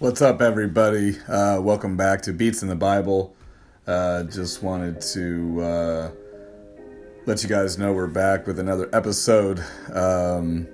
What's up, everybody? Uh, welcome back to Beats in the Bible. Uh, just wanted to uh, let you guys know we're back with another episode. Um,